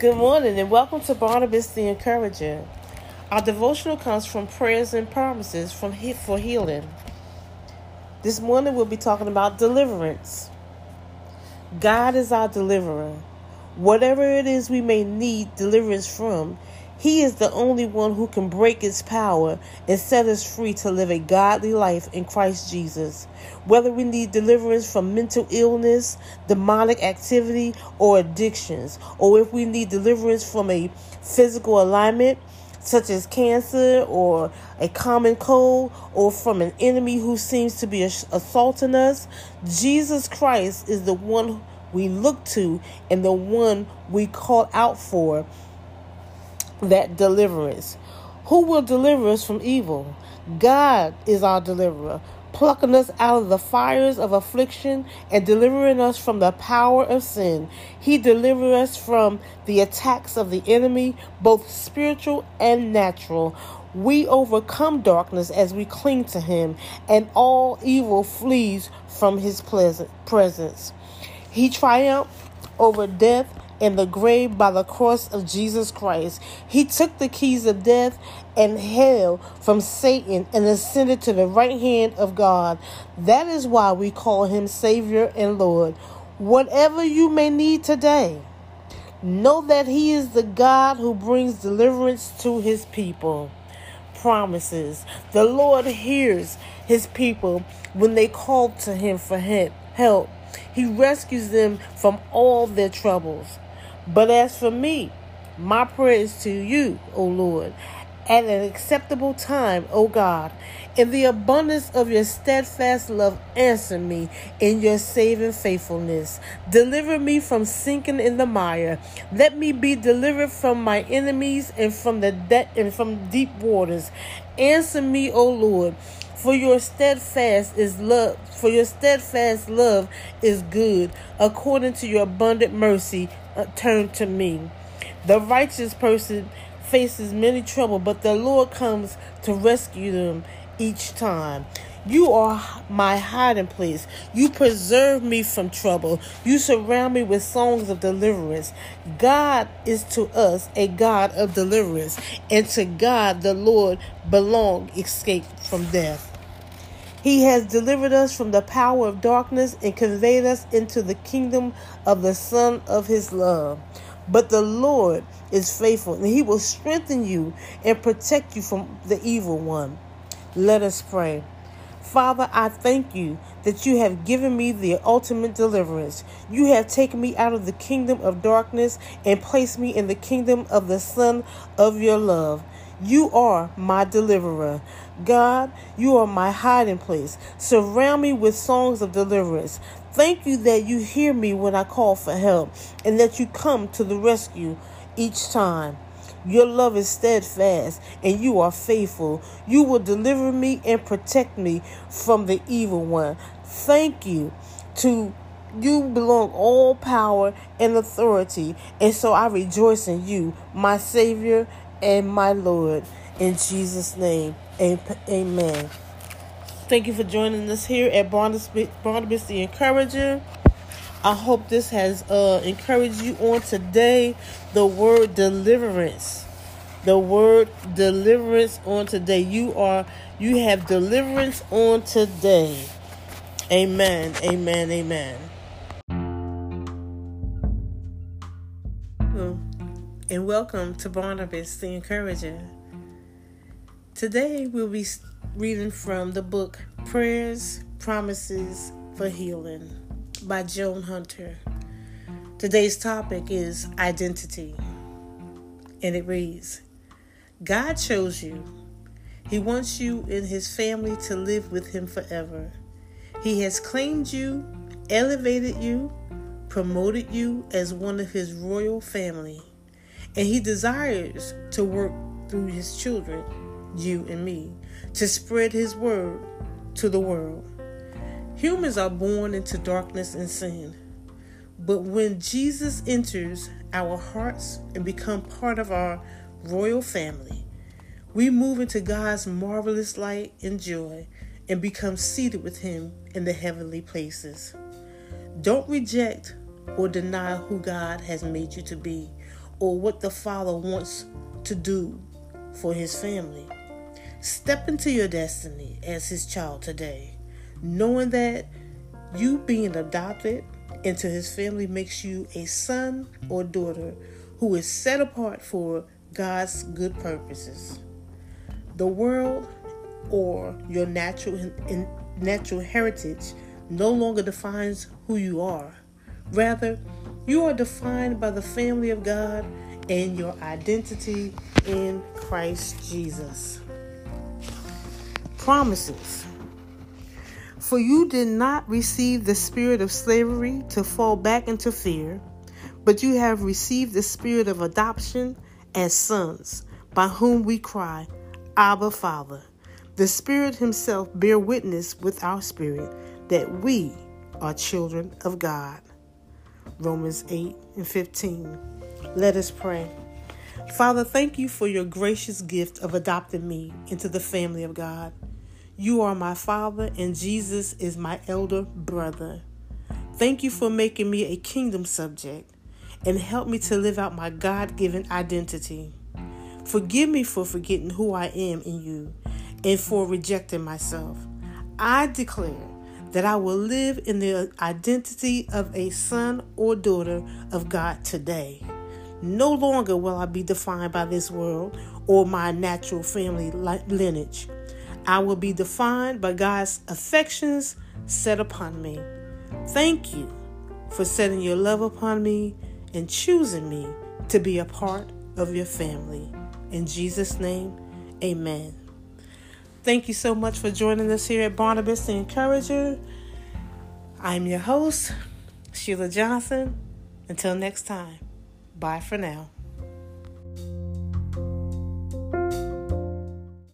Good morning and welcome to Barnabas the Encourager. Our devotional comes from prayers and promises from he- for healing. This morning we'll be talking about deliverance. God is our deliverer. Whatever it is we may need deliverance from, he is the only one who can break its power and set us free to live a godly life in Christ Jesus. Whether we need deliverance from mental illness, demonic activity, or addictions, or if we need deliverance from a physical alignment, such as cancer or a common cold or from an enemy who seems to be assaulting us, Jesus Christ is the one we look to and the one we call out for that deliverance. Who will deliver us from evil? God is our deliverer, plucking us out of the fires of affliction and delivering us from the power of sin. He delivers us from the attacks of the enemy, both spiritual and natural. We overcome darkness as we cling to Him, and all evil flees from His presence. He triumphed over death in the grave by the cross of Jesus Christ. He took the keys of death and hell from Satan and ascended to the right hand of God. That is why we call him Savior and Lord. Whatever you may need today, know that he is the God who brings deliverance to his people. Promises. The Lord hears his people when they call to him for help. He rescues them from all their troubles. But as for me, my prayer is to you, O Lord, at an acceptable time, O God. In the abundance of your steadfast love, answer me in your saving faithfulness. Deliver me from sinking in the mire. Let me be delivered from my enemies and from the de- and from deep waters. Answer me, O Lord for your steadfast is love for your steadfast love is good according to your abundant mercy uh, turn to me the righteous person faces many trouble but the lord comes to rescue them each time you are my hiding place. You preserve me from trouble. You surround me with songs of deliverance. God is to us a God of deliverance, and to God the Lord belong escape from death. He has delivered us from the power of darkness and conveyed us into the kingdom of the Son of His love. But the Lord is faithful, and He will strengthen you and protect you from the evil one. Let us pray. Father, I thank you that you have given me the ultimate deliverance. You have taken me out of the kingdom of darkness and placed me in the kingdom of the Son of your love. You are my deliverer. God, you are my hiding place. Surround me with songs of deliverance. Thank you that you hear me when I call for help and that you come to the rescue each time. Your love is steadfast and you are faithful. You will deliver me and protect me from the evil one. Thank you. To you belong all power and authority, and so I rejoice in you, my Savior and my Lord. In Jesus' name, amen. Thank you for joining us here at Barnabas, the Encourager. I hope this has uh, encouraged you on today. The word deliverance. The word deliverance on today. You are you have deliverance on today. Amen. Amen. Amen. and welcome to Barnabas the Encourager. Today we'll be reading from the book Prayers, Promises for Healing by Joan Hunter. Today's topic is identity, and it reads God chose you. He wants you and his family to live with him forever. He has claimed you, elevated you, promoted you as one of his royal family. And He desires to work through His children, you and me, to spread His word to the world. Humans are born into darkness and sin. But when Jesus enters our hearts and become part of our royal family, we move into God's marvelous light and joy and become seated with Him in the heavenly places. Don't reject or deny who God has made you to be or what the Father wants to do for his family. Step into your destiny as his child today, knowing that you being adopted into his family makes you a son or daughter who is set apart for God's good purposes. The world or your natural natural heritage no longer defines who you are. Rather, you are defined by the family of God and your identity in Christ Jesus. Promises. For you did not receive the spirit of slavery to fall back into fear, but you have received the spirit of adoption as sons, by whom we cry, Abba, Father. The Spirit Himself bear witness with our spirit that we are children of God. Romans 8 and 15. Let us pray. Father, thank you for your gracious gift of adopting me into the family of God. You are my Father, and Jesus is my elder brother. Thank you for making me a kingdom subject and help me to live out my God given identity. Forgive me for forgetting who I am in you and for rejecting myself. I declare that I will live in the identity of a son or daughter of God today. No longer will I be defined by this world or my natural family lineage. I will be defined by God's affections set upon me. Thank you for setting your love upon me and choosing me to be a part of your family. In Jesus' name, amen. Thank you so much for joining us here at Barnabas the Encourager. I'm your host, Sheila Johnson. Until next time, bye for now.